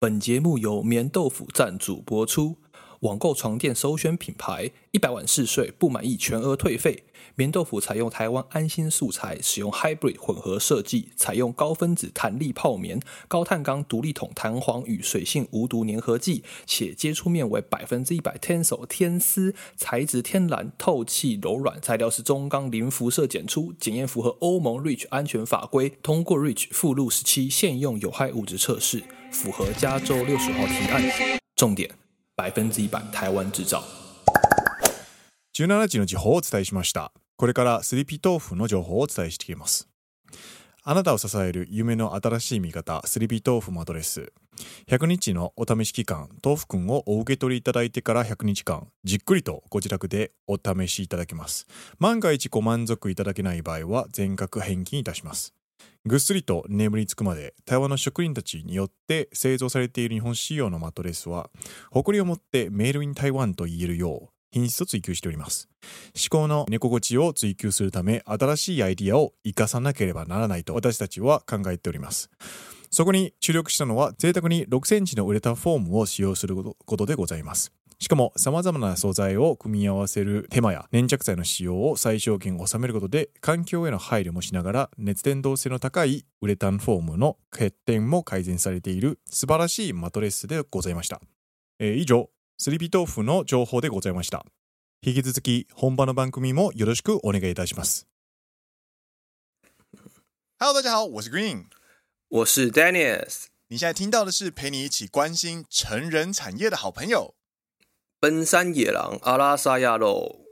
本节目由棉豆腐赞助播出。网购床垫首选品牌，一百晚试睡不满意全额退费。棉豆腐采用台湾安心素材，使用 Hybrid 混合设计，采用高分子弹力泡棉、高碳钢独立筒弹簧与水性无毒粘合剂，且接触面为百分之一百 Tensil 天丝材质，天然透气柔软，材料是中钢零辐射检出，检验符合欧盟 REACH 安全法规，通过 REACH 附录十七现用有害物质测试，符合加州六十号提案。重点。百分之一百台湾制造。17时の时报をお伝えしました。これからスリピ豆腐の情报をお伝えしていきます。あなたを支える梦の新しい味方、スリピ豆腐マドレス。100日のお试し期间、豆腐くんをお受け取りいただいてから100日间、じっくりとご自宅でお试しいただけます。万が一ご满足いただけない场合は全额返金いたします。ぐっすりと眠りつくまで台湾の职人たちによって制造されている日本仕様のマットレスは夸りを持ってメールイン台湾と言えるよう品质を追求しております。至高の寝心地を追求するため新しいアイディアを生かさなければならないと私たちは考えております。そこに注力したのは赘沢に6センチのウレタンフォームを使用することでございます。しかも様々な素材を组み合わせる手间や粘着剤の使用を最小限収めることで环境への配虑もしながら热伝导性の高いウレタンフォームの欠点も改善されている素晴らしいマトレスでございました。えー、以上、スリピ豆腐の情报でございました。引き続き本场の番组もよろしくお愿いいたします。Hello，大家好，我是 Green，我是 Dennis。你现在听到的是陪你一起关心成人产业的好朋友。奔山野狼阿拉沙亚喽！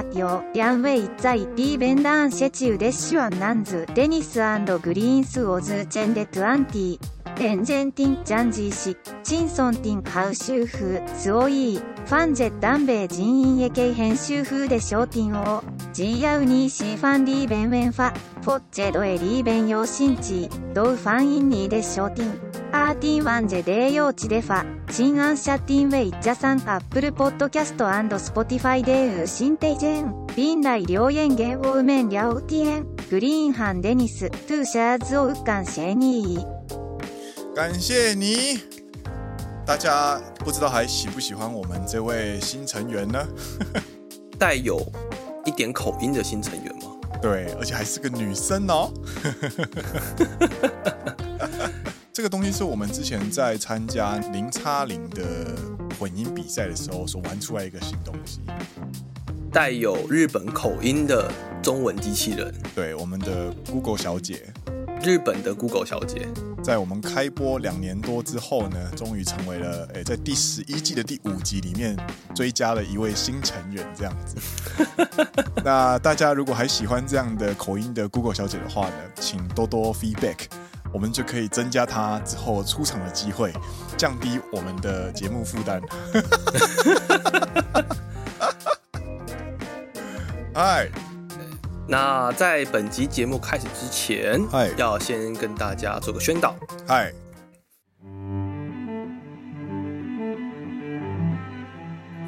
シーリガティオ、两位在リベンダーンシェチウデッシュアンナンズ、デニスグリーンスオズチェンデトゥアンティ、エンジェンティンジャンジーシ、チンソンティンハウシューフ、スオイー、ファンジェッダンベイ人员エケ编集风でショーティンを、ジーヤウニーシーファンリーベンウェンファ、フォッチェドエリーベンヨーシンチー、ドウファンインニーでショーティン。アーティンワンジェデーヨーチデファ、チンアンシャティンウェイジャサンアップルポッドキャストスポティファイデーウシンテイジェン、ビンライ両エンゲウォウメンリャオティエン、グリーンハンデニス、トゥーシャーズオウカンシェニー。感谢你！大家不知道还喜不喜欢我们这位新成员呢？带有一点口音的新成员吗？对，而且还是个女生哦。 这个东西是我们之前在参加零叉零的混音比赛的时候所玩出来一个新东西，带有日本口音的中文机器人。对，我们的 Google 小姐，日本的 Google 小姐，在我们开播两年多之后呢，终于成为了诶，在第十一季的第五集里面追加了一位新成员，这样子。那大家如果还喜欢这样的口音的 Google 小姐的话呢，请多多 feedback。我们就可以增加他之后出场的机会，降低我们的节目负担。嗨，那在本集节目开始之前，嗨，要先跟大家做个宣导。嗨。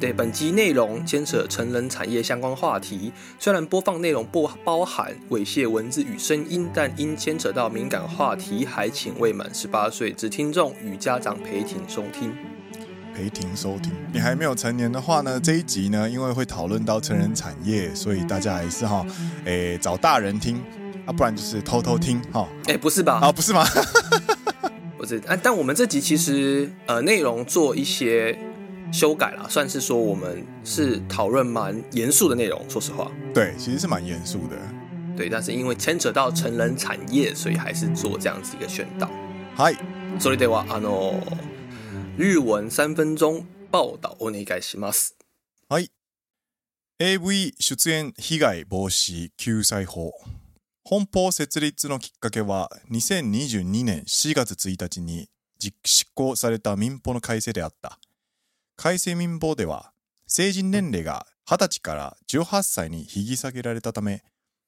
对，本集内容牵扯成人产业相关话题，虽然播放内容不包含猥亵文字与声音，但因牵扯到敏感话题，还请未满十八岁之听众与家长陪听收听。陪听收听，你还没有成年的话呢？这一集呢，因为会讨论到成人产业，所以大家还是哈，诶，找大人听啊，不然就是偷偷听哈。哎，不是吧？啊，不是吗？不是啊，但我们这集其实呃，内容做一些。修改了，算是说我们是讨论蛮严肃的内容。说实话，对，其实是蛮严肃的。对，但是因为牵扯到成人产业，所以还是做这样子一个宣导。嗨，それではあの日文三分钟报道お愿いします。はい。AV 出演被害防止救済法本邦设立のきっかけは2022年4月1日に执行された民法の改正であった。 改正民法では成人年齢が20歳から18歳に引き下げられたため、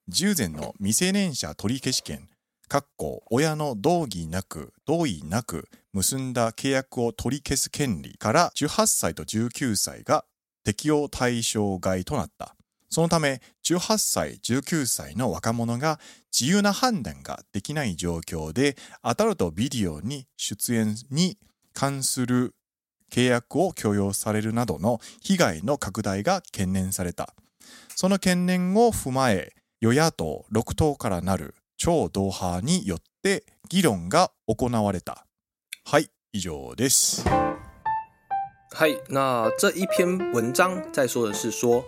従前の未成年者取消権、かっこ亲の同义なく、同意なく结んだ契约を取り消す権利から18歳と19歳が适用対象外となった。そのため、18歳、19歳の若者が自由な判断ができない状况で、アダルトビデオに出演に関する契约を强要されるなどの被害の拡大が悬念された。その悬念を踏まえ、与野党6党からなる超党派によって议论が行われた。はい、以上です。嗨，那这一篇文章在说的是说，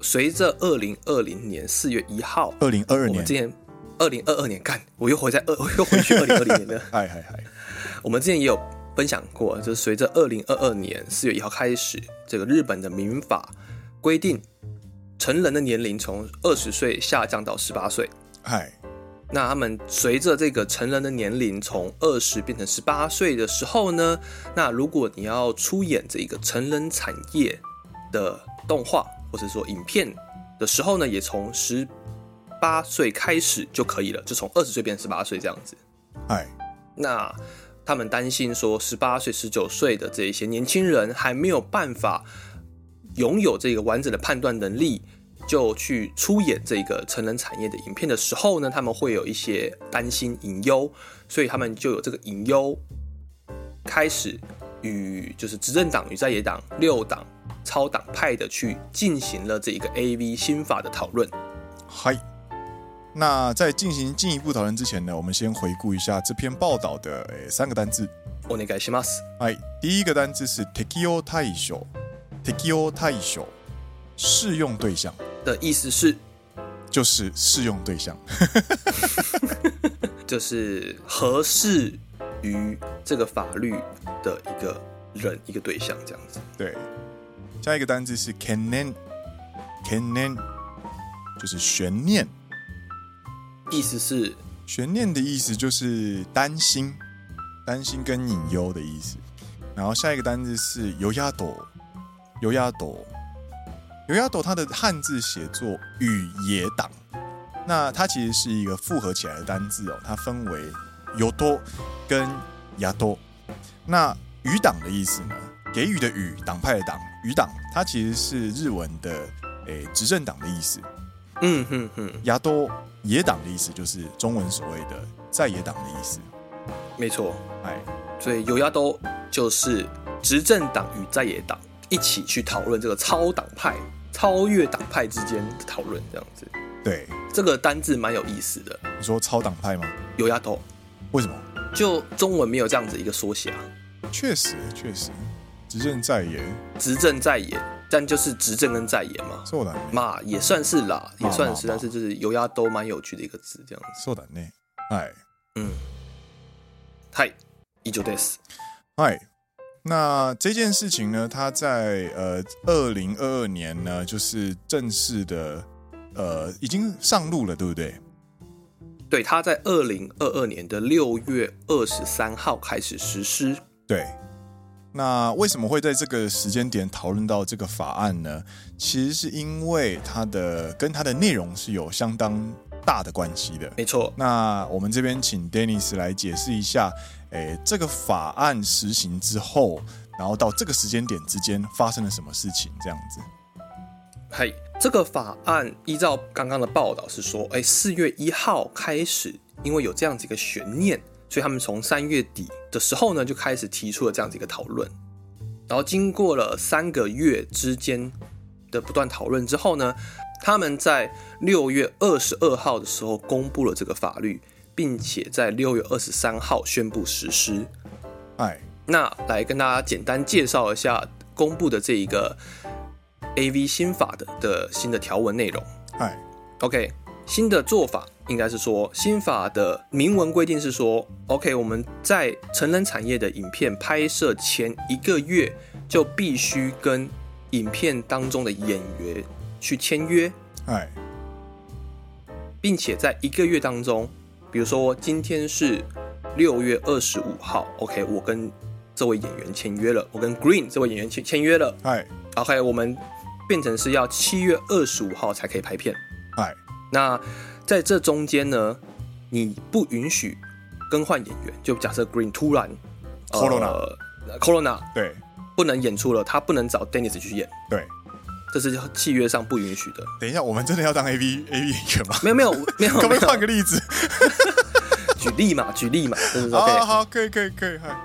随着二零二零年四月一号，二零二二年，我们之前二零二二年干，我又回在二，我又回去二零二零年了。嗨嗨嗨，我们之前也有分享过，就是随着二零二二年四月一号开始，这个日本的民法规定，成人的年龄从二十岁下降到十八岁。嗨，那他们随着这个成人的年龄从二十变成十八岁的时候呢，那如果你要出演这个成人产业的动画或者说影片的时候呢，也从十八岁开始就可以了，就从二十岁变成十八岁这样子。嗨，那他们担心说，十八岁、十九岁的这一些年轻人还没有办法拥有这个完整的判断能力。就去出演这个成人产业的影片的时候呢，他们会有一些担心隐忧，所以他们就有这个隐忧，开始与就是执政党与在野党六党超党派的去进行了这一个 AV 新法的讨论。嗨，那在进行进一步讨论之前呢，我们先回顾一下这篇报道的诶三个单字。お愿いします。嗨，第一个单字是适用対象，适用対象，适用对象。的意思是，就是适用对象，就是合适于这个法律的一个人一个对象这样子。对，下一个单字是悬念，悬念就是悬念， 意思是悬念的意思就是担心，担心跟隐忧的意思。然后下一个单字是与野党，与野党。与野党它的汉字写作与野党，那它其实是一个复合起来的单字哦，它分为有多跟野党。那与党的意思呢？给予的予，党派的党，与党它其实是日文的诶执政党的意思。嗯哼哼，牙多野党的意思就是中文所谓的在野党的意思。没错，哎，所以与野党就是执政党与在野党一起去讨论这个超党派。超越党派之间的讨论，这样子。对，这个单字蛮有意思的。你说超党派吗？与野党。为什么？就中文没有这样子一个缩写啊。确实，确实，执政在野，执政在野，但就是执政跟在野嘛。そうだね。嘛，也算是啦，也算是，但是就是与野党蛮有趣的一个字，这样子。そうだね。哎，嗯，嗨，以上です。嗨。那这件事情呢，它在呃二零二二年呢，就是正式的呃已经上路了，对不对？对，它在二零二二年的六月二十三号开始实施。对， 那为什么会在这个时间点讨论到这个法案呢？其实是因为它的跟它的内容是有相当大的关系的。没错。那我们这边请 Dennis 来解释一下。诶，这个法案实行之后，然后到这个时间点之间发生了什么事情？这样子。嘿，这个法案依照刚刚的报道是说，诶，四月一号开始，因为有这样子一个悬念，所以他们从三月底的时候呢，就开始提出了这样子一个讨论。然后经过了三个月之间的不断讨论之后呢，他们在六月二十二号的时候公布了这个法律。并且在六月二十三号宣布实施。哎，那来跟大家简单介绍一下公布的这一个 AV 新法的的新的条文内容。哎，OK，新的做法应该是说，新法的明文规定是说，OK，我们在成人产业的影片拍摄前一个月就必须跟影片当中的演员去签约。哎，并且在一个月当中。比如说，今天是六月二十五号，OK，我跟这位演员签约了，我跟 Green 这位演员签签约了，哎，OK，我们变成是要七月二十五号才可以拍片。哎，那在这中间呢，你不允许更换演员。就假设 Green 突然 Corona Corona 对，不能演出了，他不能找 Dennis 去演。对，这是契约上不允许的。等一下，我们真的要当 AV 演员吗？没有没有 没有，可不可以换个例子？举例嘛，举例嘛，就是说，好好，可以可以可以，嗨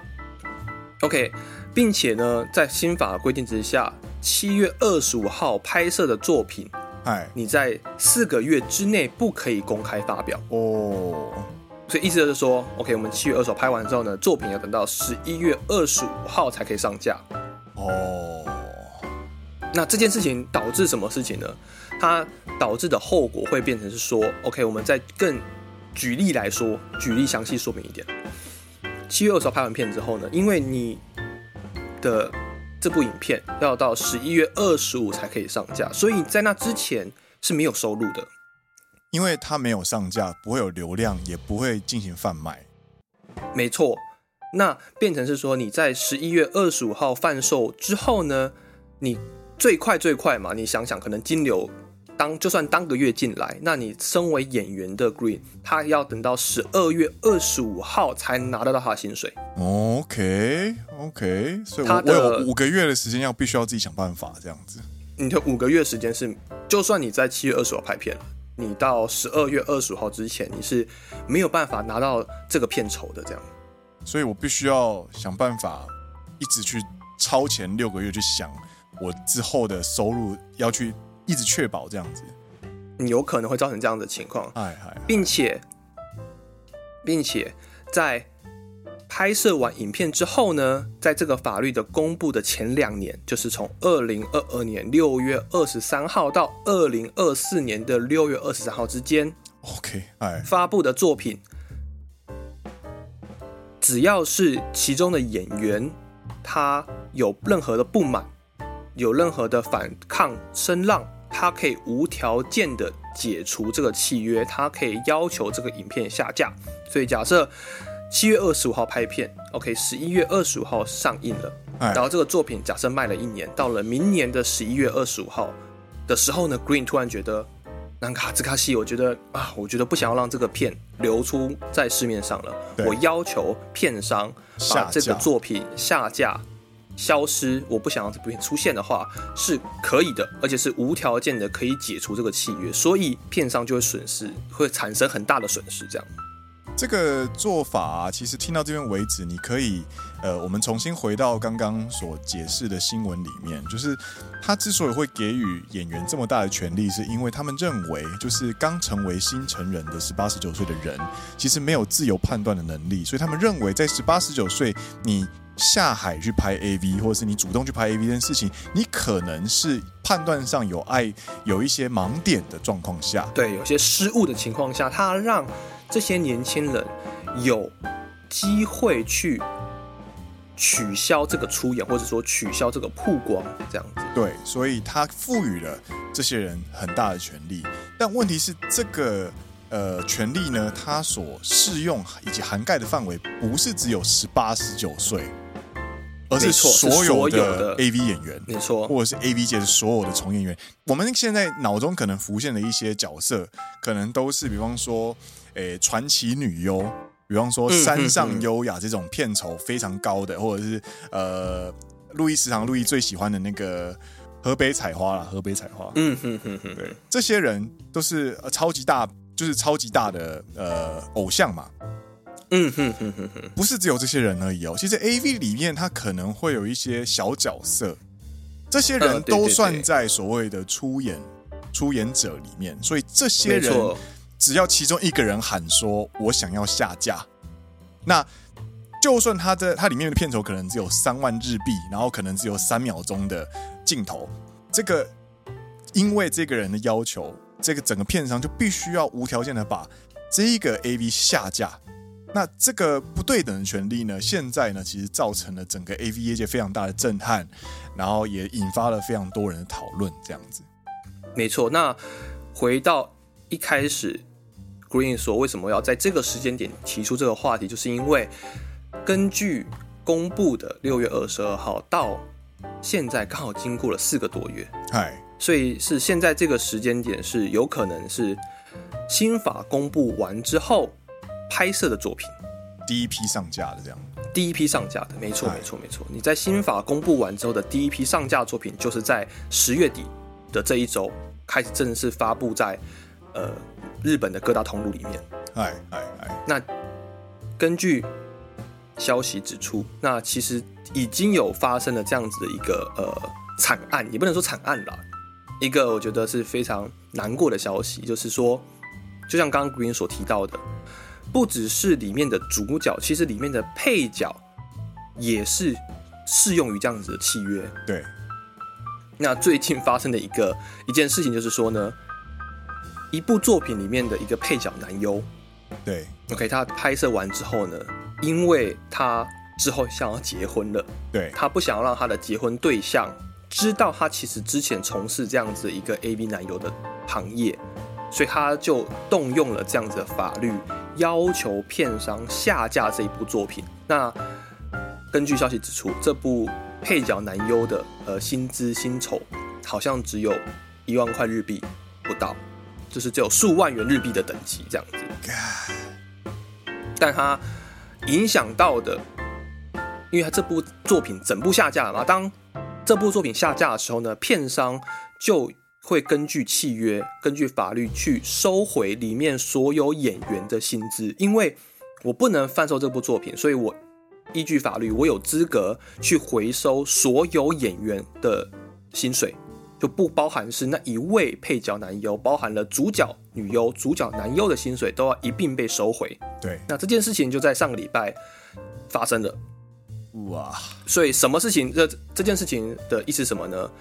，OK，并且呢，在新法规定之下，七月二十五号拍摄的作品，哎，你在四个月之内不可以公开发表哦。所以意思就是说，OK，我们七月二十号拍完之后呢，作品要等到十一月二十五号才可以上架。哦，那这件事情导致什么事情呢？它导致的后果会变成是说，OK，我们再更。举例来说，举例详细说明一点。七月二十号拍完片之后呢，因为你的这部影片要到十一月二十五才可以上架，所以在那之前是没有收入的。因为它没有上架，不会有流量，也不会进行贩卖。没错，那变成是说你在十一月二十五号贩售之后呢，你最快最快嘛，你想想可能金流。当就算当个月进来，那你身为演员的 Green，他要等到十二月二十五号才拿得到他的薪水。OK OK，所以我，有五个月的时间要必须要自己想办法这样子。你的五个月时间是，就算你在七月二十号拍片，你到十二月二十五号之前，你是没有办法拿到这个片酬的。这样，所以我必须要想办法一直去超前六个月去想我之后的收入要去。一直确保这样子，你有可能会造成这样的情况，哎哎，并且，并且在拍摄完影片之后呢，在这个法律的公布的前两年，就是从二零二二年六月二十三号到二零二四年的六月二十三号之间，OK，哎，发布的作品，只要是其中的演员，他有任何的不满，有任何的反抗声浪。他可以无条件的解除这个契约，他可以要求这个影片下架。所以假设七月二十五号拍片，OK，十一月二十五号上映了，然后这个作品假设卖了一年，到了明年的十一月二十五号的时候呢，Green 突然觉得，南卡兹卡西，我觉得啊，我觉得不想要让这个片流出在市面上了，我要求片商把这个作品下架。消失，我不想让这部片出现的话，是可以的，而且是无条件的可以解除这个契约，所以片商就会损失，会产生很大的损失。这样，这个做法，其实听到这边为止，你可以，呃，我们重新回到刚刚所解释的新闻里面，就是他之所以会给予演员这么大的权利，是因为他们认为，就是刚成为新成人的十八十九岁的人，其实没有自由判断的能力，所以他们认为在十八十九岁你。下海去拍 AV，或者是你主动去拍 AV 这件事情，你可能是判断上有爱有一些盲点的状况下，对，有些失误的情况下，他让这些年轻人有机会去取消这个出演，或者说取消这个曝光，这样子。对，所以他赋予了这些人很大的权利，但问题是这个。呃，权利呢，它所适用以及涵盖的范围不是只有十八、十九岁，而是所有的 AV 演员，没错，或者是 AV 界的所有的从业员。我们现在脑中可能浮现的一些角色，可能都是比方说，诶，传奇女优，比方说山上优雅这种片酬非常高的，或者是呃，路易食堂路易最喜欢的那个河北采花啦，河北采花，嗯哼哼哼，对，这些人都是超级大。就是超级大的呃偶像嘛，嗯哼哼哼哼，不是只有这些人而已哦。其实 AV 里面他可能会有一些小角色，这些人都算在所谓的出演出演者里面。所以这些人只要其中一个人喊说“我想要下架”，那就算他的他里面的片酬可能只有三万日币，然后可能只有三秒钟的镜头，这个因为这个人的要求。这个整个片商就必须要无条件的把这一个 AV 下架，那这个不对等的权利呢，现在呢其实造成了整个 AV 业界非常大的震撼，然后也引发了非常多人的讨论。这样子，没错。那回到一开始，Green 说为什么要在这个时间点提出这个话题，就是因为根据公布的六月二十二号到现在刚好经过了四个多月，嗨。所以是现在这个时间点是有可能是新法公布完之后拍摄的作品，第一批上架的这样。第一批上架的，没错哎没错没错。你在新法公布完之后的第一批上架作品，就是在十月底的这一周开始正式发布在呃日本的各大通路里面。哎哎哎，那根据消息指出，那其实已经有发生了这样子的一个呃惨案，也不能说惨案啦，一个我觉得是非常难过的消息，就是说，就像刚刚 Green 所提到的，不只是里面的主角，其实里面的配角也是适用于这样子的契约。对，那最近发生的一个一件事情就是说呢，一部作品里面的一个配角男优。对，OK，他拍摄完之后呢，因为他之后想要结婚了，对，他不想要让他的结婚对象知道他其实之前从事这样子一个 AV 男优的行业，所以他就动用了这样子的法律，要求片商下架这一部作品。那根据消息指出，这部配角男优的呃薪资薪酬好像只有一万块日币不到，就是只有数万元日币的等级这样子。但它影响到的，因为它这部作品整部下架了嘛。当这部作品下架的时候呢，片商就会根据契约、根据法律去收回里面所有演员的薪资。因为我不能贩售这部作品，所以我依据法律，我有资格去回收所有演员的薪水。就不包含是那一位配角男优，包含了主角女优、主角男优的薪水都要一并被收回。对，那这件事情就在上个礼拜发生了。哇，所以什么事情？这这件事情的意思是什么呢？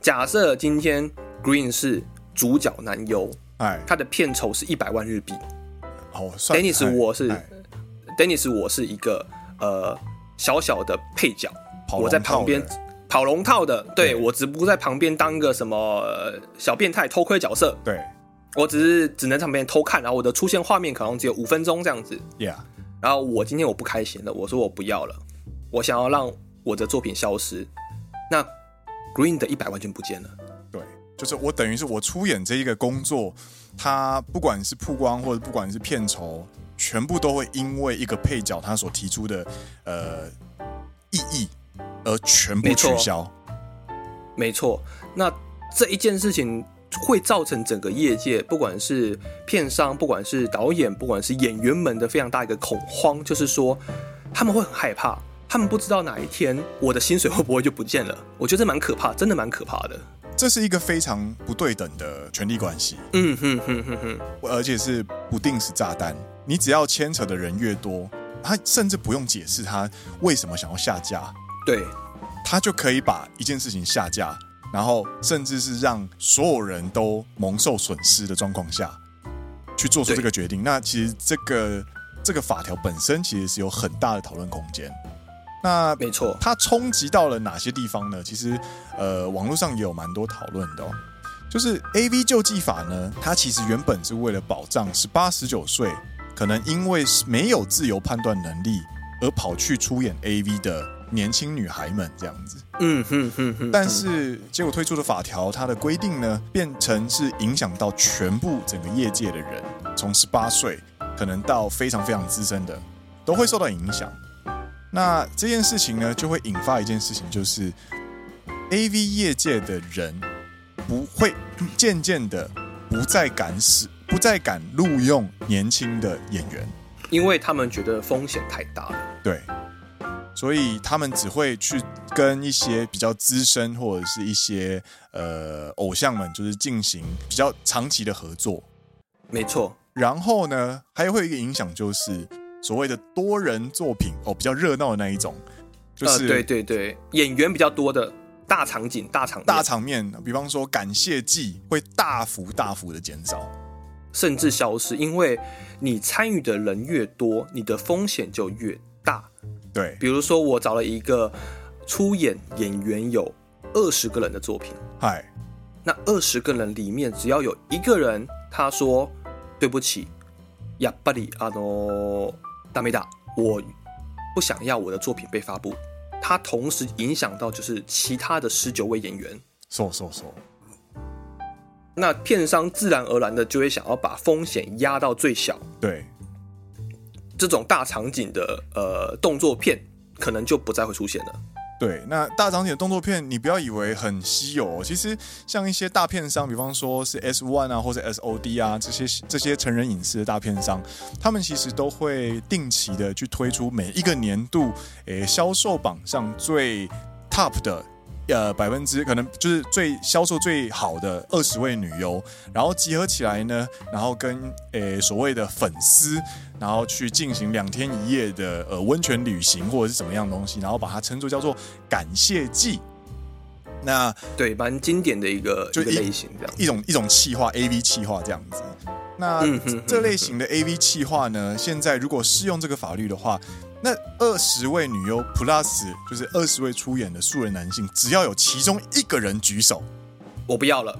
假设今天 Green 是主角男优，哎，他的片酬是一百万日币。哦算，Dennis 我是哎 Dennis 我是一个呃小小的配角，我在旁边跑龙套的，对对我只不过在旁边当个什么、呃小变态偷窥角色。对我只是只能在旁边偷看，然后我的出现画面可能只有五分钟这样子。，Yeah，然后我今天我不开心了，我说我不要了，我想要让我的作品消失。那 Green 的一百万全不见了。对，就是我等于是我出演这一个工作，它不管是曝光或者不管是片酬，全部都会因为一个配角他所提出的呃意义而全部取消。没错，那这一件事情会造成整个业界，不管是片商，不管是导演，不管是演员们的非常大一个恐慌，就是说他们会很害怕，他们不知道哪一天我的薪水会不会就不见了。我觉得这蛮可怕，真的蛮可怕的。这是一个非常不对等的权利关系，嗯哼哼哼哼，而且是不定时炸弹。你只要牵扯的人越多，他甚至不用解释他为什么想要下架，对，他就可以把一件事情下架，然后甚至是让所有人都蒙受损失的状况下去做出这个决定。那其实这个这个法条本身其实是有很大的讨论空间。那没错，它冲击到了哪些地方呢？其实，呃，网络上也有蛮多讨论的哦。就是 A V 救济法呢，它其实原本是为了保障十八、十九岁可能因为没有自由判断能力而跑去出演 A V 的年轻女孩们这样子。嗯哼哼哼。但是结果推出的法条，它的规定呢，变成是影响到全部整个业界的人，从十八岁可能到非常非常资深的，都会受到影响。那这件事情呢，就会引发一件事情，就是 A V 业界的人不会渐渐的不再敢使，不再敢录用年轻的演员，因为他们觉得风险太大了。对，所以他们只会去跟一些比较资深或者是一些呃偶像们，就是进行比较长期的合作。没错，然后呢，还会有一个影响就是。所谓的多人作品哦，比较热闹的那一种，就是、呃、对对对，演员比较多的大场景、大场大场面，比方说感谢祭会大幅大幅的减少，甚至消失，因为你参与的人越多，你的风险就越大。对，比如说我找了一个出演演员有二十个人的作品，嗨，那二十个人里面只要有一个人他说对不起，やっぱりあの。 大没大，我不想要我的作品被发布。它同时影响到就是其他的十九位演员。说说说，那片商自然而然的就会想要把风险压到最小。对，这种大场景的呃动作片，可能就不再会出现了。对，那大场景的动作片，你不要以为很稀有哦。其实像一些大片商，比方说是 S One 啊，或者 S O D 啊，这些这些成人影视的大片商，他们其实都会定期的去推出每一个年度诶销售榜上最 top 的。呃，百分之可能就是最销售最好的二十位女优，然后集合起来呢，然后跟诶所谓的粉丝，然后去进行两天一夜的呃温泉旅行或者是怎么样东西，然后把它称作叫做感谢祭。那对，蛮经典的一个就一一个类型这样，一种一种企划 AV 企划这样子。那、这类型的 AV 企划呢，现在如果适用这个法律的话。那二十位女优 plus 就是二十位出演的素人男性，只要有其中一个人举手，我不要了。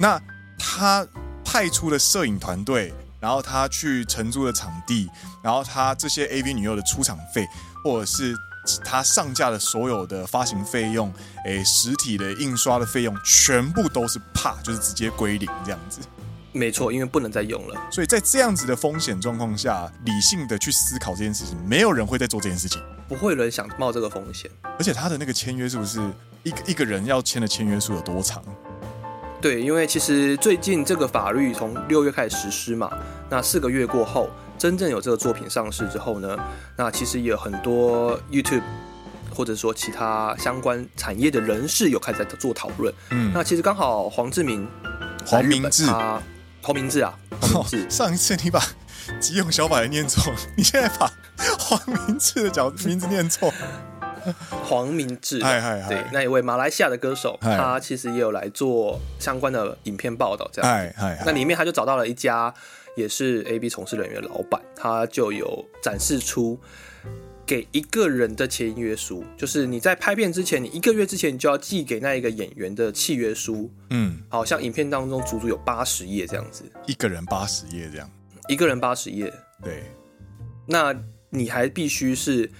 那他派出的摄影团队，然后他去承租的场地，然后他这些 AV 女优的出场费，或者是他上架的所有的发行费用，诶，实体的印刷的费用，全部都是怕，就是直接归零这样子。没错，因为不能再用了，所以在这样子的风险状况下，理性的去思考这件事情，没有人会再做这件事情，不会有人想冒这个风险。而且他的那个签约是不是一个一个人要签的签约数有多长？对，因为其实最近这个法律从六月开始实施嘛，那四个月过后，真正有这个作品上市之后呢，那其实也有很多 YouTube 或者说其他相关产业的人士有开始在做讨论。嗯，那其实刚好黄志明，黄明志他。黄明志啊，黄明志、哦。上一次你把吉永小百念错，你现在把黄明志的角名字念错。黄明志，嗨嗨嗨，对，那一位马来西亚的歌手，他其实也有来做相关的影片报道，这样。嗨嗨嗨，那里面他就找到了一家也是 A B 从事人员的老板，他就有展示出。给一个人的签约书，就是你在拍片之前，你一个月之前你就要寄给那一个演员的契约书。嗯，好像影片当中足足有八十页这样子，一个人八十页这样，一个人八十页。对，那你还必须是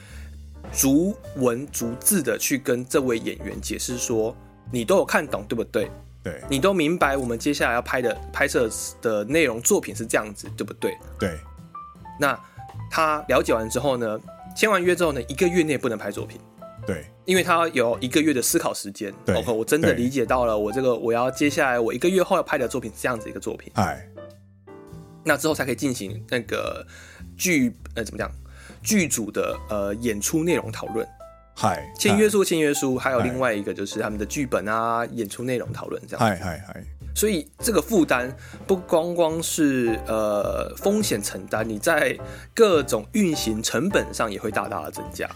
逐文逐字的去跟这位演员解释说，你都有看懂，对不对？对，你都明白我们接下来要拍的拍摄的内容作品是这样子，对不对？对。那他了解完之后呢？签完约之后呢，一个月内不能拍作品，对，因为他有一个月的思考时间。对，OK，我真的理解到了，我这个我要接下来我一个月后要拍的作品是这样子一个作品。哎，那之后才可以进行那个剧呃怎么讲剧组的呃演出内容讨论。嗨，签约书签约书，还有另外一个就是他们的剧本啊演出内容讨论这样。嗨嗨嗨。所以这个负担不光光是呃风险承担，你在各种运行成本上也会大大的增加。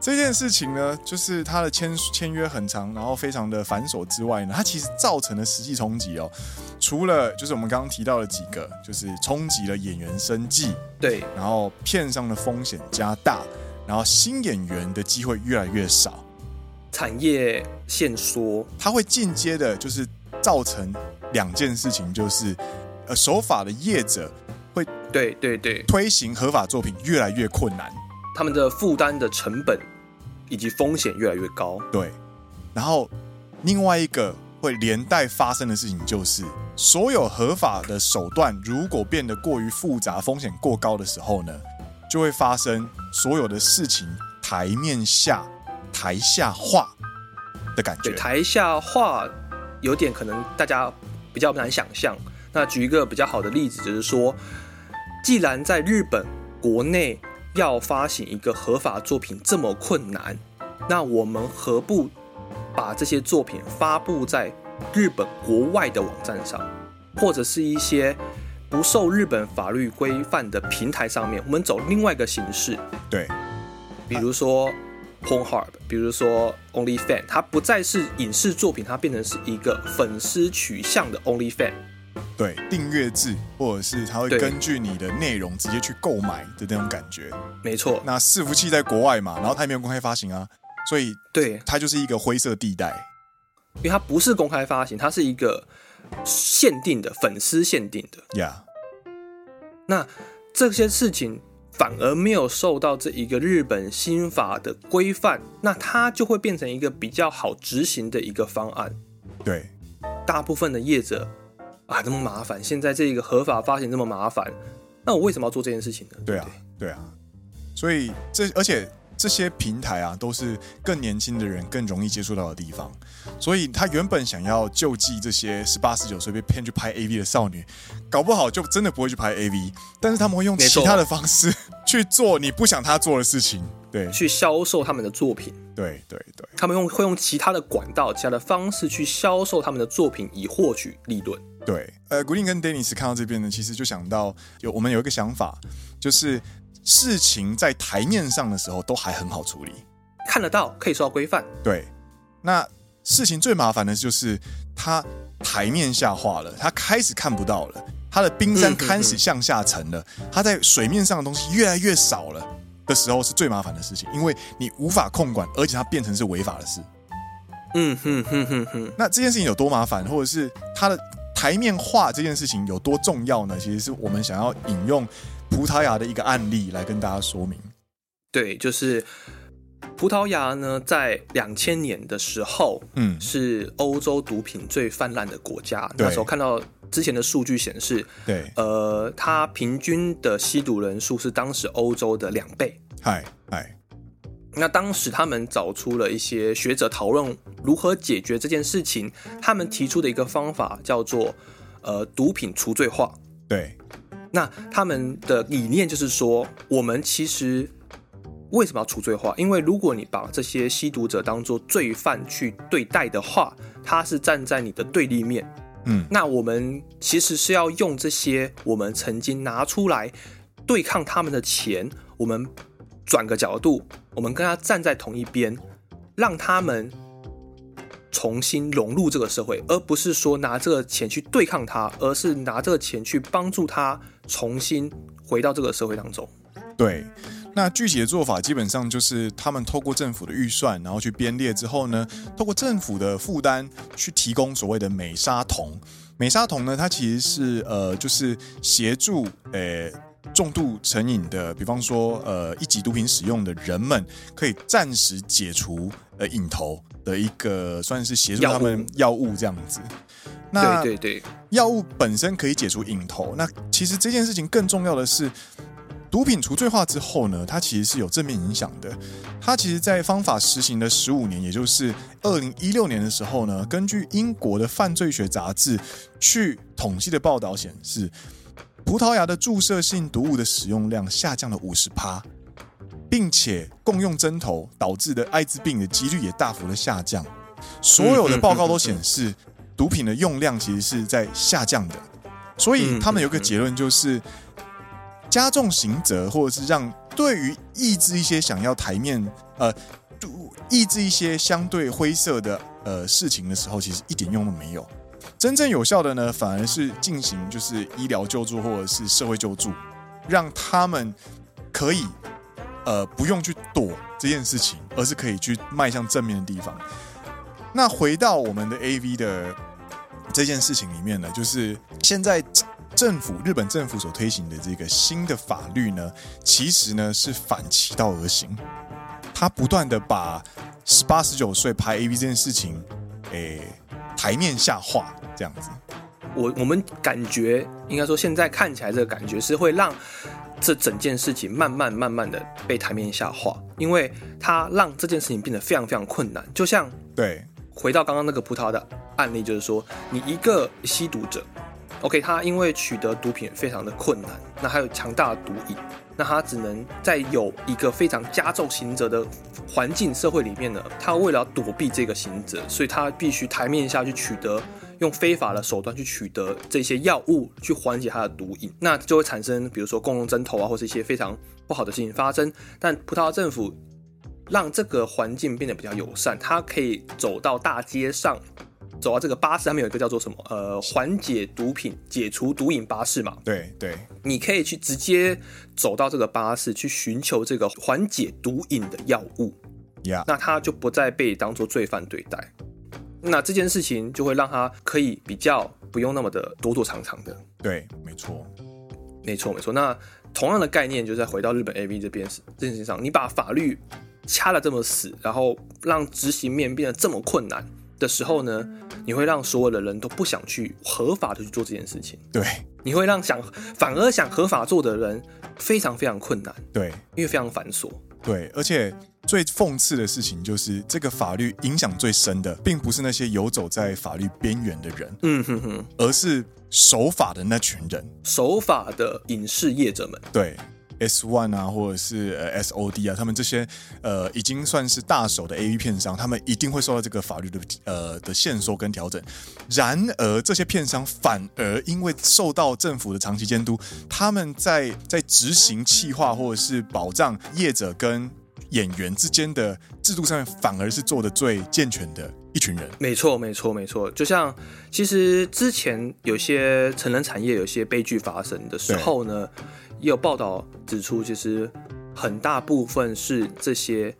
这件事情呢，就是它的签签约很长，然后非常的繁琐之外呢，它其实造成的实际冲击哦，除了就是我们刚刚提到的几个，就是冲击了演员生计，对，然后片上的风险加大，然后新演员的机会越来越少，产业限缩，它会间接的就是。造成两件事情，就是呃，守法的业者会对对对推行合法作品越来越困难，他们的负担的成本以及风险越来越高。对，然后另外一个会连带发生的事情就是，所有合法的手段如果变得过于复杂、风险过高的时候呢，就会发生所有的事情台面下、台下化的感觉。台下化。有点可能大家比较难想象。那举一个比较好的例子，就是说，既然在日本国内要发行一个合法作品这么困难，那我们何不把这些作品发布在日本国外的网站上，或者是一些不受日本法律规范的平台上面？我们走另外一个形式，对，比如说。Pornhub，比如说 OnlyFans，它不再是影视作品，它变成是一个粉丝取向的 OnlyFans。对，订阅制，或者是它会根据你的内容直接去购买的那种感觉。没错。那伺服器在国外嘛，然后它也没有公开发行啊，所以对它就是一个灰色地带。因为它不是公开发行，它是一个限定的粉丝限定的。呀。那这些事情。反而没有受到这一个日本新法的规范，那它就会变成一个比较好执行的一个方案。对，大部分的业者啊，这么麻烦，现在这个合法发行这么麻烦，那我为什么要做这件事情呢？对啊，对，对啊，所以这而且。这些平台啊，都是更年轻的人更容易接触到的地方，所以他原本想要救济这些十八十九岁被骗去拍 AV 的少女，搞不好就真的不会去拍 AV，但是他们会用其他的方式去做你不想他做的事情，对，去销售他们的作品，对对对，他们用会用其他的管道、其他的方式去销售他们的作品，以获取利润。对，呃，古林跟 Dennis 看到这边呢，其实就想到有我们有一个想法，就是。事情在台面上的时候都还很好处理，看得到，可以受到规范。对，那事情最麻烦的就是它台面下化了，它开始看不到了，它的冰山开始向下沉了，它在水面上的东西越来越少了的时候是最麻烦的事情，因为你无法控管，而且它变成是违法的事。嗯哼哼哼哼。那这件事情有多麻烦，或者是它的台面化这件事情有多重要呢？其实是我们想要引用。葡萄牙的一个案例来跟大家说明，对，就是葡萄牙呢，在两千年的时候，嗯，是欧洲毒品最泛滥的国家。那时候看到之前的数据显示，对，呃，它平均的吸毒人数是当时欧洲的两倍。嗨嗨，那当时他们找出了一些学者讨论如何解决这件事情，他们提出的一个方法叫做呃毒品除罪化。对。那他们的理念就是说，我们其实为什么要除罪化？因为如果你把这些吸毒者当做罪犯去对待的话，他是站在你的对立面。嗯，那我们其实是要用这些我们曾经拿出来对抗他们的钱，我们转个角度，我们跟他站在同一边，让他们。重新融入这个社会，而不是说拿这个钱去对抗他，而是拿这个钱去帮助他重新回到这个社会当中。对，那具体的做法基本上就是他们透过政府的预算，然后去编列之后呢，透过政府的负担去提供所谓的美沙酮。美沙酮呢，它其实是呃，就是协助呃重度成瘾的，比方说呃一级毒品使用的人们，可以暂时解除呃瘾头。的一个算是协助他们药物这样子，那对对对，药物本身可以解除瘾头。那其实这件事情更重要的是，毒品除罪化之后呢，它其实是有正面影响的。它其实，在方法实行的十五年，也就是二零一六年的时候呢，根据英国的犯罪学杂志去统计的报道显示，葡萄牙的注射性毒物的使用量下降了五十趴。并且共用针头导致的艾滋病的几率也大幅的下降，所有的报告都显示，毒品的用量其实是在下降的，所以他们有个结论就是，加重刑责或者是让对于抑制一些想要台面呃，抑制一些相对灰色的呃事情的时候，其实一点用都没有。真正有效的呢，反而是进行就是医疗救助或者是社会救助，让他们可以。呃，不用去躲这件事情，而是可以去迈向正面的地方。那回到我们的 AV 的这件事情里面呢，就是现在政府日本政府所推行的这个新的法律呢，其实呢是反其道而行，他不断的把十八十九岁拍 AV 这件事情，诶，台面下化这样子。我我们感觉应该说，现在看起来这个感觉是会让。这整件事情慢慢慢慢的被台面下化，因为它让这件事情变得非常非常困难。就像对，回到刚刚那个葡萄的案例，就是说，你一个吸毒者，OK，他因为取得毒品非常的困难，那还有强大的毒瘾，那他只能在有一个非常加重刑责的环境社会里面呢，他为了躲避这个刑责，所以他必须台面下去取得。用非法的手段去取得这些药物，去缓解他的毒瘾，那就会产生，比如说共用针头啊，或是一些非常不好的事情发生。但葡萄政府让这个环境变得比较友善，他可以走到大街上，走到这个巴士上面有一个叫做什么？呃，缓解毒品、解除毒瘾巴士嘛。对对，你可以去直接走到这个巴士去寻求这个缓解毒瘾的药物。Yeah. 那他就不再被当做罪犯对待。那这件事情就会让他可以比较不用那么的躲躲藏藏的。对，没错，没错，没错。那同样的概念，就在回到日本 AV 这边这件事情上，你把法律掐得这么死，然后让执行面变得这么困难，的时候呢，你会让所有的人都不想去合法的去做这件事情。对，你会让想反而想合法做的人非常非常困难。对，因为非常繁琐。对，而且最讽刺的事情就是，这个法律影响最深的，并不是那些游走在法律边缘的人，嗯哼哼，而是守法的那群人，守法的影视业者们。对。S One 啊，或者是 S O D 啊，他们这些呃已经算是大手的 A V 片商，他们一定会受到这个法律的呃的限缩跟调整。然而，这些片商反而因为受到政府的长期监督，他们在在执行企划或者是保障业者跟演员之间的制度上面，反而是做得最健全的一群人。没错，没错，没错。就像其实之前有些成人产业有些悲剧发生的时候呢。也有报道指出，其实很大部分是这些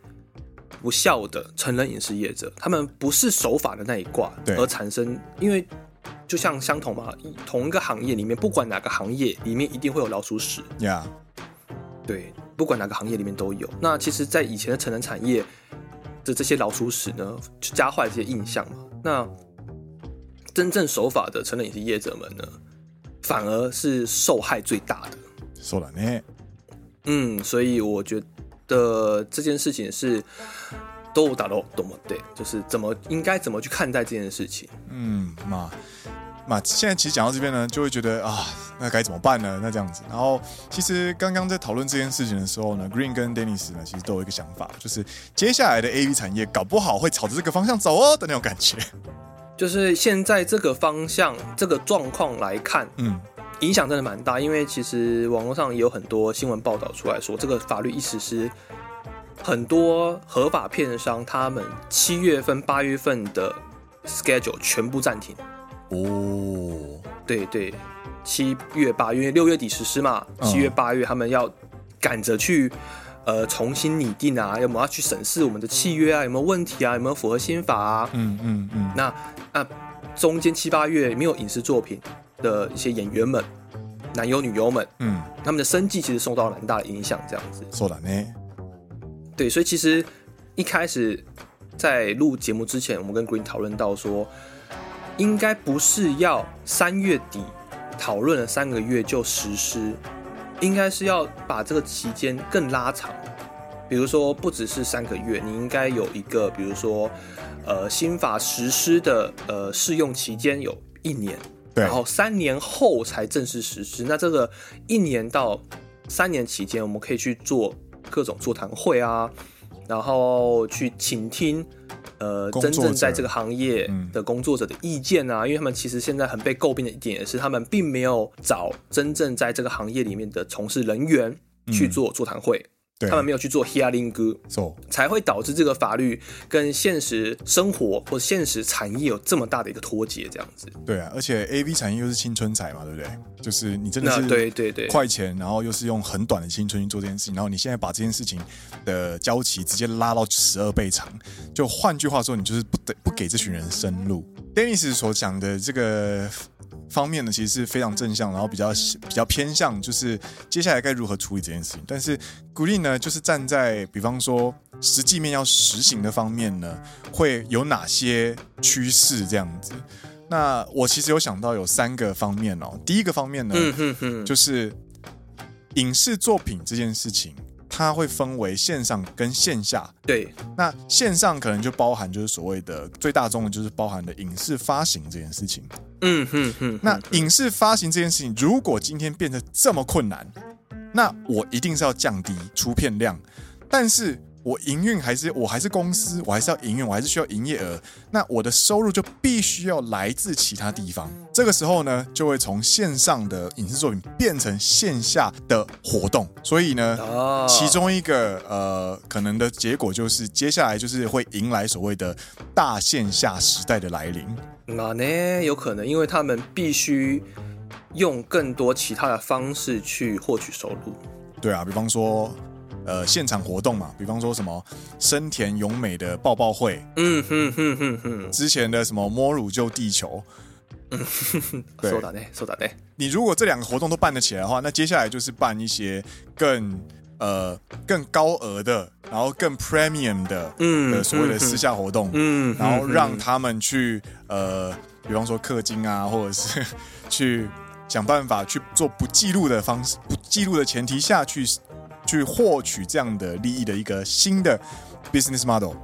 不孝的成人影视业者，他们不是守法的那一挂，而产生，因为就像相同嘛，同一个行业里面，不管哪个行业里面，一定会有老鼠屎。Yeah. 对，不管哪个行业里面都有。那其实，在以前的成人产业的这些老鼠屎呢，就加坏这些印象嘛。那真正守法的成人影视业者们呢，反而是受害最大的。说了呢，嗯，所以我觉得这件事情是都打到多么对，就是怎么应该怎么去看待这件事情。嗯，嘛嘛，现在其实讲到这边呢，就会觉得啊，那该怎么办呢？那这样子，然后其实刚刚在讨论这件事情的时候呢，Green 跟 Dennis 呢，其实都有一个想法，就是接下来的 AV 产业搞不好会朝着这个方向走哦的那种感觉。就是现在这个方向、这个状况来看，嗯。影响真的蛮大，因为其实网络上也有很多新闻报道出来说，这个法律一实施，很多合法片商他们七月份、八月份的 schedule 全部暂停。哦，对对，七月、八月，六月底实施嘛，七月、八月他们要赶着去呃重新拟定啊，有没有要去审视我们的契约啊，有没有问题啊，有没有符合新法啊？嗯嗯嗯。那那中间七八月没有影视作品。的一些演员们，男优女优们，嗯，他们的生计其实受到了很大的影响，这样子。说了呢，对，所以其实一开始在录节目之前，我们跟 Green 讨论到说，应该不是要三月底讨论了三个月就实施，应该是要把这个期间更拉长，比如说不只是三个月，你应该有一个，比如说呃新法实施的呃试用期间有一年。然后三年后才正式实施。那这个一年到三年期间，我们可以去做各种座谈会啊，然后去倾听呃真正在这个行业的工作者的意见啊。因为他们其实现在很被诟病的一点也是，他们并没有找真正在这个行业里面的从事人员去做座谈会。他们没有去做 hearing 歌才会导致这个法律跟现实生活或现实产业有这么大的一个脱节，这样子。对啊，而且 AV 产业又是青春财嘛，对不对？就是你真的是对对对快钱，然后又是用很短的青春去做这件事情，然后你现在把这件事情的交期直接拉到十二倍长，就换句话说，你就是不得不给这群人生路。Dennis 所讲的这个。方面呢，其实是非常正向，然后比较比较偏向，就是接下来该如何处理这件事情。但是 Green 呢，就是站在比方说实际面要实行的方面呢，会有哪些趋势这样子？那我其实有想到有三个方面哦。第一个方面呢，就是影视作品这件事情。它会分为线上跟线下，对。那线上可能就包含就是所谓的最大众的，就是包含的影视发行这件事情。嗯哼哼。那影视发行这件事情，如果今天变得这么困难，那我一定是要降低出片量，但是。我营运还是我还是公司，我还是要营运，我还是需要营业额。那我的收入就必须要来自其他地方。这个时候呢，就会从线上的影视作品变成线下的活动。所以呢，其中一个呃可能的结果就是，接下来就是会迎来所谓的大线下时代的来临。那呢，有可能，因为他们必须用更多其他的方式去获取收入。对啊，比方说。呃，现场活动嘛，比方说什么深田勇美的抱抱会，嗯哼哼哼哼，之前的什么摸乳救地球，嗯 哼哼，对，说的对。你如果这两个活动都办得起来的话，那接下来就是办一些更呃更高额的，然后更 premium 的，嗯，的所谓的私下活动，嗯，然后让他们去呃，比方说氪金啊，或者是 去想办法去做不记录的方式，不记录的前提下去去获取这样的利益的一个新的 business model。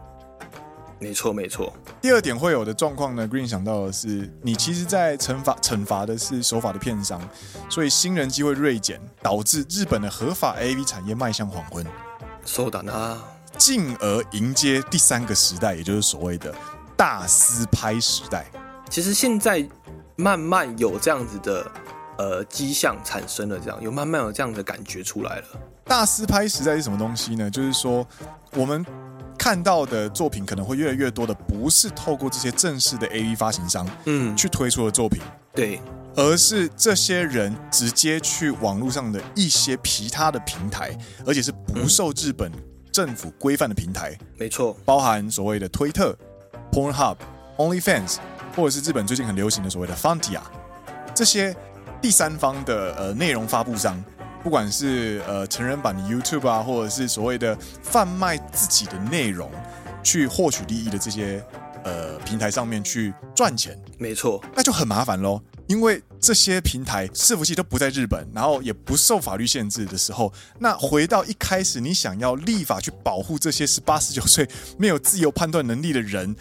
没错，没错。第二点会有的状况呢，Green 想到的是，你其实，在惩罚惩罚的是守法的片商，所以新人机会锐减，导致日本的合法 AV 产业迈向黄昏。そうだな。进而迎接第三个时代，也就是所谓的大私拍时代。其实现在慢慢有这样子的呃迹象产生了，这样有慢慢有这样的感觉出来了。 大私拍实在是什么东西呢？就是说我们。看到的作品可能会越来越多的，不是透过这些正式的 AV 发行商，嗯，去推出的作品，对，而是这些人直接去网络上的一些其他的平台，而且是不受日本政府规范的平台，没错，包含所谓的推特、Pornhub、OnlyFans，或者是日本最近很流行的所谓的 Fantia，这些第三方的呃内容发布商。不管是呃成人版的 YouTube 啊，或者是所谓的贩卖自己的内容去获取利益的这些呃平台上面去赚钱，没错，那就很麻烦喽。因为这些平台伺服器都不在日本，然后也不受法律限制的时候，那回到一开始你想要立法去保护这些十八十九岁没有自由判断能力的人，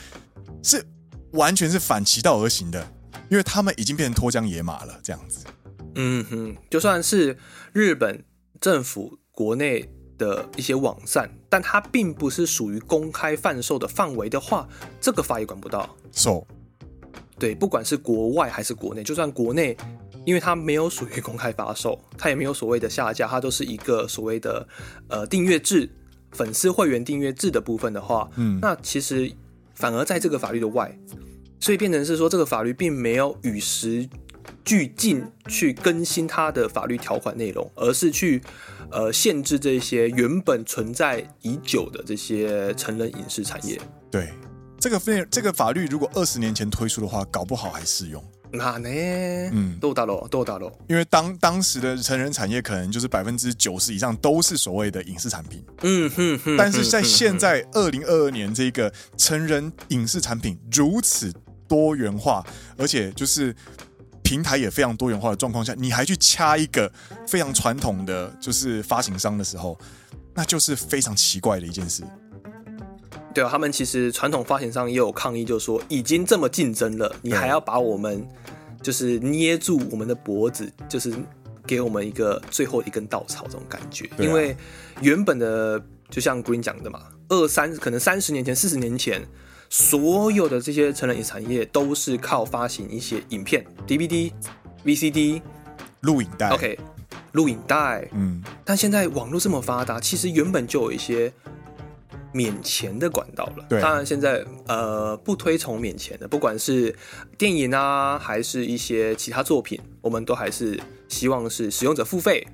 是完全是反其道而行的，因为他们已经变成脱缰野马了，这样子。嗯哼，就算是日本政府国内的一些网站，但它并不是属于公开贩售的范围的话，这个法也管不到。So，对，不管是国外还是国内，就算国内，因为它没有属于公开发售，它也没有所谓的下架，它都是一个所谓的呃订阅制、粉丝会员订阅制的部分的话，嗯，那其实反而在这个法律的外，所以变成是说这个法律并没有与时。俱进去更新它的法律条款内容，而是去呃限制这些原本存在已久的这些成人影视产业。对，这个法这个法律如果二十年前推出的话，搞不好还适用。那呢？嗯，都大喽，都大喽。因为当当时的成人产业可能就是百分之九十以上都是所谓的影视产品。嗯哼哼。但是在现在二零二二年，这个成人影视产品如此多元化，而且就是。平台也非常多元化的状况下，你还去掐一个非常传统的就是发行商的时候，那就是非常奇怪的一件事。对啊，他们其实传统发行商也有抗议，就是说已经这么竞争了，你还要把我们就是捏住我们的脖子，就是给我们一个最后一根稻草这种感觉。啊、因为原本的就像 Green 讲的嘛，二三可能三十年前、四十年前。所有的这些成人影产业都是靠发行一些影片、DVD、VCD、录影带。OK，录影带。嗯，但现在网络这么发达，其实原本就有一些免钱的管道了。对，当然现在呃不推崇免钱的，不管是电影啊，还是一些其他作品，我们都还是希望是使用者付费。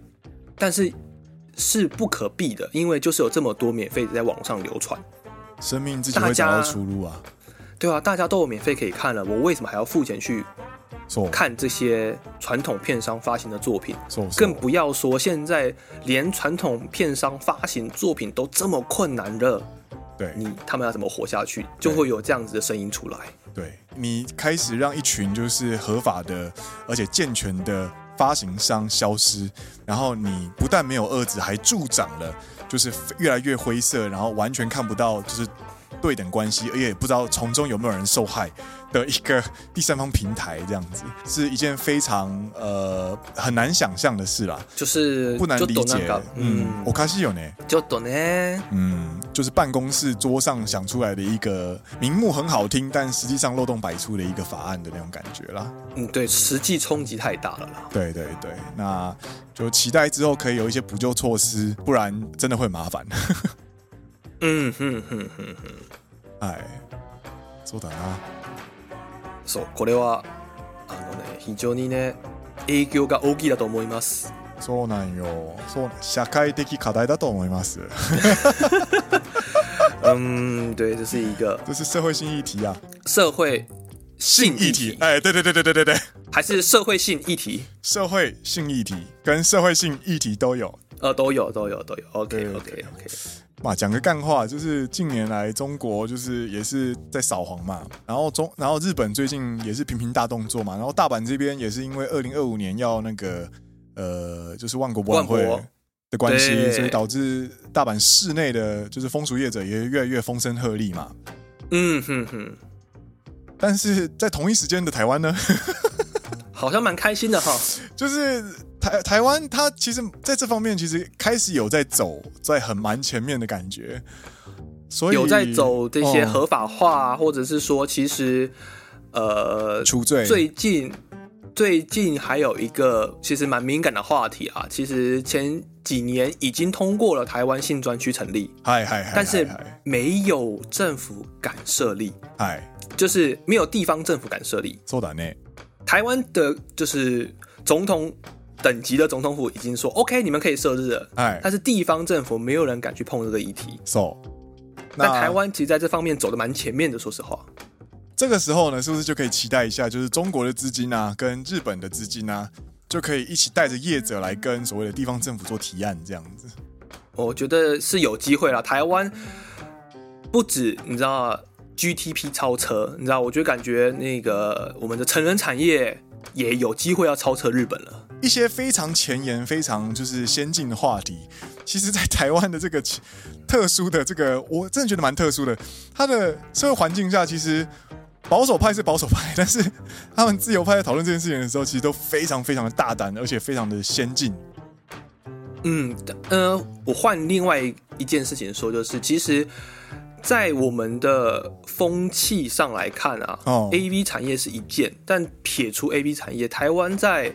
但是是不可避的，因为就是有这么多免费在网上流传。生命自己会找到出路啊！对啊，大家都有免费可以看了，我为什么还要付钱去看这些传统片商发行的作品？更不要说现在连传统片商发行作品都这么困难了，对你他们要怎么活下去？就会有这样子的声音出来。对，你开始让一群就是合法的而且健全的发行商消失，然后你不但没有遏制，还助长了。就是越来越灰色，然后完全看不到就是对等关系，而且也不知道从中有没有人受害。的一个第三方平台，这样子是一件非常呃很难想象的事啦。就是不难理解，嗯，我开始有呢，就懂呢，嗯，就是办公室桌上想出来的一个名目很好听，但实际上漏洞百出的一个法案的那种感觉啦。嗯，对，实际冲击太大了啦。对对对，那就期待之后可以有一些补救措施，不然真的会麻烦。嗯哼哼哼哼，哎，そうだな。 そう、これはあのね非常にね影响が大きいだと思います。そうなんよ。そう、社会的课题だと思います。嗯，对，这是一个，这是社会性议题啊。社会性议题，哎，对对对对对对对，还是社会性议题。社会性议题跟社会性议题都有，呃，都有都有都有。OK 对 OK OK。嘛，讲个干话，就是近年来中国就是也是在扫黄嘛，然后中然后日本最近也是频频大动作嘛，然后大阪这边也是因为二零二五年要那个呃，就是万国博览会的关系，所以导致大阪市内的就是风俗业者也越来越风声鹤唳嘛。嗯哼哼。但是在同一时间的台湾呢，好像蛮开心的哈，就是。台台湾，它其实在这方面其实开始有在走在很蛮前面的感觉，所以有在走这些合法化，哦、或者是说，其实呃，除罪。最近最近还有一个其实蛮敏感的话题啊，其实前几年已经通过了台湾性专区成立，嗨嗨嗨，但是没有政府敢设立，嗨，就是没有地方政府敢设立。そうだね。台湾的就是总统。 等级的总统府已经说 OK，你们可以设置了。哎，但是地方政府没有人敢去碰这个议题。So，那台湾其实在这方面走的蛮前面的，说实话。这个时候呢，是不是就可以期待一下，就是中国的资金啊，跟日本的资金啊，就可以一起带着业者来跟所谓的地方政府做提案，这样子？我觉得是有机会啦。台湾不止你知道 GTP 超车，你知道，我觉得感觉那个我们的成人产业也有机会要超车日本了。一些非常前沿、非常就是先进的话题，其实，在台湾的这个特殊的这个，我真的觉得蛮特殊的。它的社会环境下，其实保守派是保守派，但是他们自由派在讨论这件事情的时候，其实都非常非常的大胆，而且非常的先进。嗯，呃，我换另外一件事情说，就是其实，在我们的风气上来看啊，哦，AV 产业是一件，但撇除 AV 产业，台湾在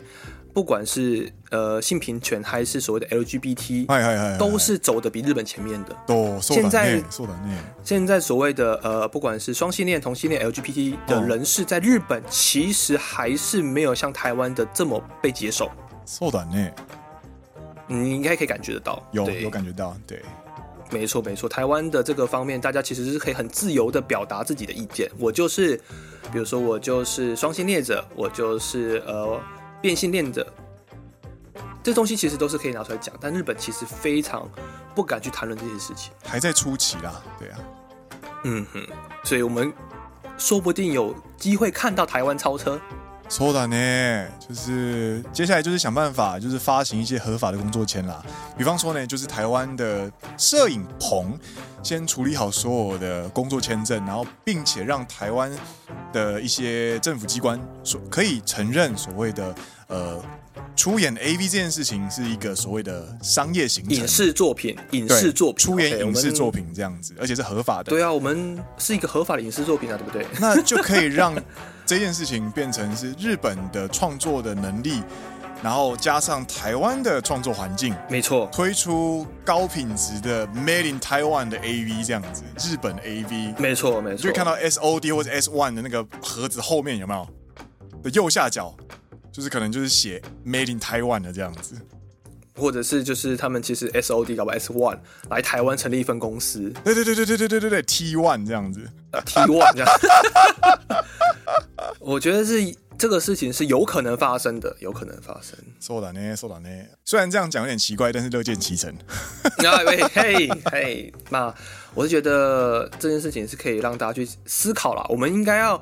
不管是呃性平权还是所谓的 LGBT，都是走得比日本前面的。现在现在所谓的呃，不管是双性恋、同性恋、LGBT 的人士，在日本其实还是没有像台湾的这么被接受。そうだね。你应该可以感觉得到，有有感觉到，对，没错没错。台湾的这个方面，大家其实是可以很自由的表达自己的意见。我就是，比如说我就是双性恋者，我就是呃。 变性恋者，这东西其实都是可以拿出来讲，但日本其实非常不敢去谈论这些事情，还在初期啦，对啊，嗯哼，所以我们说不定有机会看到台湾超车。说的呢，就是接下来就是想办法，就是发行一些合法的工作签啦。比方说呢，就是台湾的摄影棚先处理好所有的工作签证，然后并且让台湾的一些政府机关所可以承认所谓的呃出演 AV 这件事情是一个所谓的商业行为，影视作品，影视作品，出演影视作品这样子，而且是合法的。对啊，我们是一个合法的影视作品啊，对不对？那就可以让。这件事情变成是日本的创作的能力，然后加上台湾的创作环境，没错，推出高品质的 Made in Taiwan 的 AV 这样子，日本 AV，没错没错，就看到 SOD 或者 S One 的那个盒子后面有没有？的右下角，就是可能就是写 Made in Taiwan 的这样子，或者是就是他们其实 SOD 搞不 S One 来台湾成立一份公司，对对对对对对对对对 T One 这样子，T One 这样。我觉得是这个事情是有可能发生的，有可能发生。说的呢，说的呢。虽然这样讲有点奇怪，但是乐见其成。嘿嘿嘿，那我是觉得这件事情是可以让大家去思考啦。我们应该要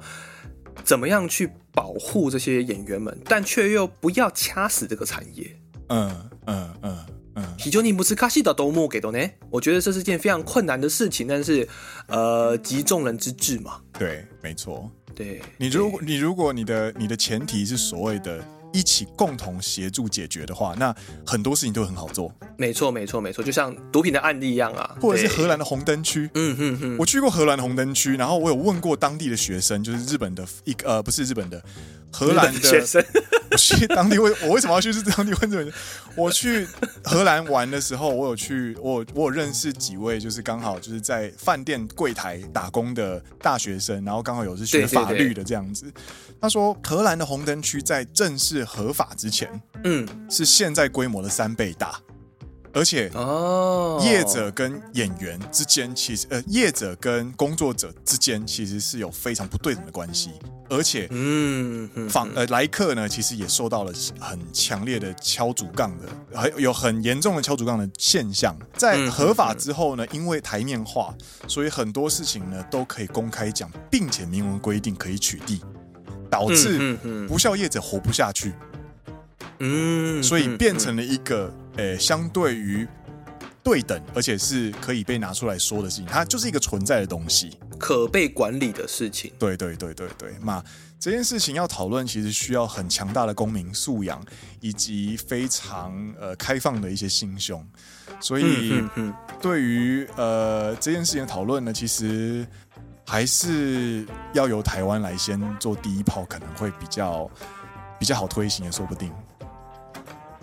怎么样去保护这些演员们，但却又不要掐死这个产业。嗯嗯嗯嗯。非常に难しいと思うけどね。我觉得这是件非常困难的事情，但是呃，急众人之智嘛。对，没错。对你如果你如果你的你的前提是所谓的一起共同协助解决的话，那很多事情都很好做。没错没错没错，就像毒品的案例一样啊，或者是荷兰的红灯区。嗯嗯嗯，我去过荷兰的红灯区，然后我有问过当地的学生，就是日本的一个呃不是日本的。 荷兰的学生，我去当地为我为什么要去是当地问这个？我去荷兰玩的时候，我有去我我有认识几位，就是刚好就是在饭店柜台打工的大学生，然后刚好有是学法律的这样子。他说，荷兰的红灯区在正式合法之前，嗯，是现在规模的三倍大。而且哦，业者跟演员之间，其实呃，业者跟工作者之间其实是有非常不对等的关系，而且嗯，访呃来客呢，其实也受到了很强烈的敲竹杠的，还有很严重的敲竹杠的现象。在合法之后呢，因为台面化，所以很多事情呢都可以公开讲，并且明文规定可以取缔，导致不孝业者活不下去。嗯，所以变成了一个呃，相对于对等，而且是可以被拿出来说的事情，它就是一个存在的东西，可被管理的事情。对对对对对，那这件事情要讨论，其实需要很强大的公民素养，以及非常呃开放的一些心胸。所以，对于呃这件事情的讨论呢，其实还是要由台湾来先做第一炮，可能会比较比较好推行，也说不定。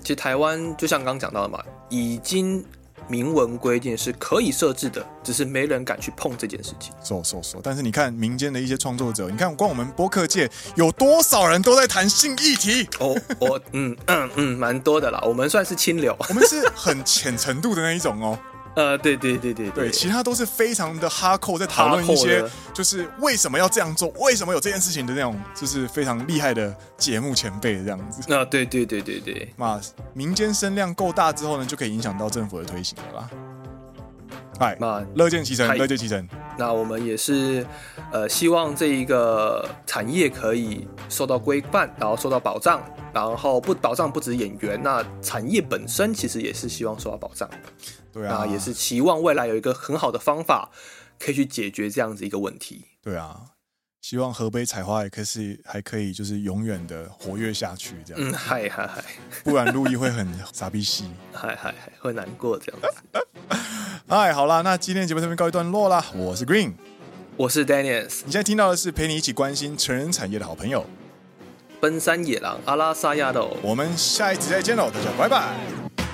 其实台湾就像刚刚讲到的嘛，已经明文规定是可以设置的，只是没人敢去碰这件事情。说说说，但是你看民间的一些创作者，你看光我们播客界有多少人都在谈性议题？哦，我嗯嗯嗯，蛮多的啦。我们算是清流，我们是很浅程度的那一种哦。呃，对对对对对，其他都是非常的哈扣，在讨论一些就是为什么要这样做，为什么有这件事情的那种，就是非常厉害的节目前辈这样子。那对对对对对，那民间声量够大之后呢，就可以影响到政府的推行了吧。哎，那乐见其成，乐见其成。那我们也是呃，希望这一个产业可以受到规范，然后受到保障，然后不保障不止演员，那产业本身其实也是希望受到保障。对啊，也是期望未来有一个很好的方法，可以去解决这样子一个问题。对啊，希望河北采花也可以还可以就是永远的活跃下去，这样。嗯，嗨嗨嗨，不然路易会很傻逼兮，嗨嗨嗨，会难过这样子。哎，好啦，那今天节目这边告一段落啦。我是 Green，我是 Dennis，你现在听到的是陪你一起关心成人产业的好朋友——奔山野狼阿拉萨亚豆。我们下一集再见喽，大家拜拜。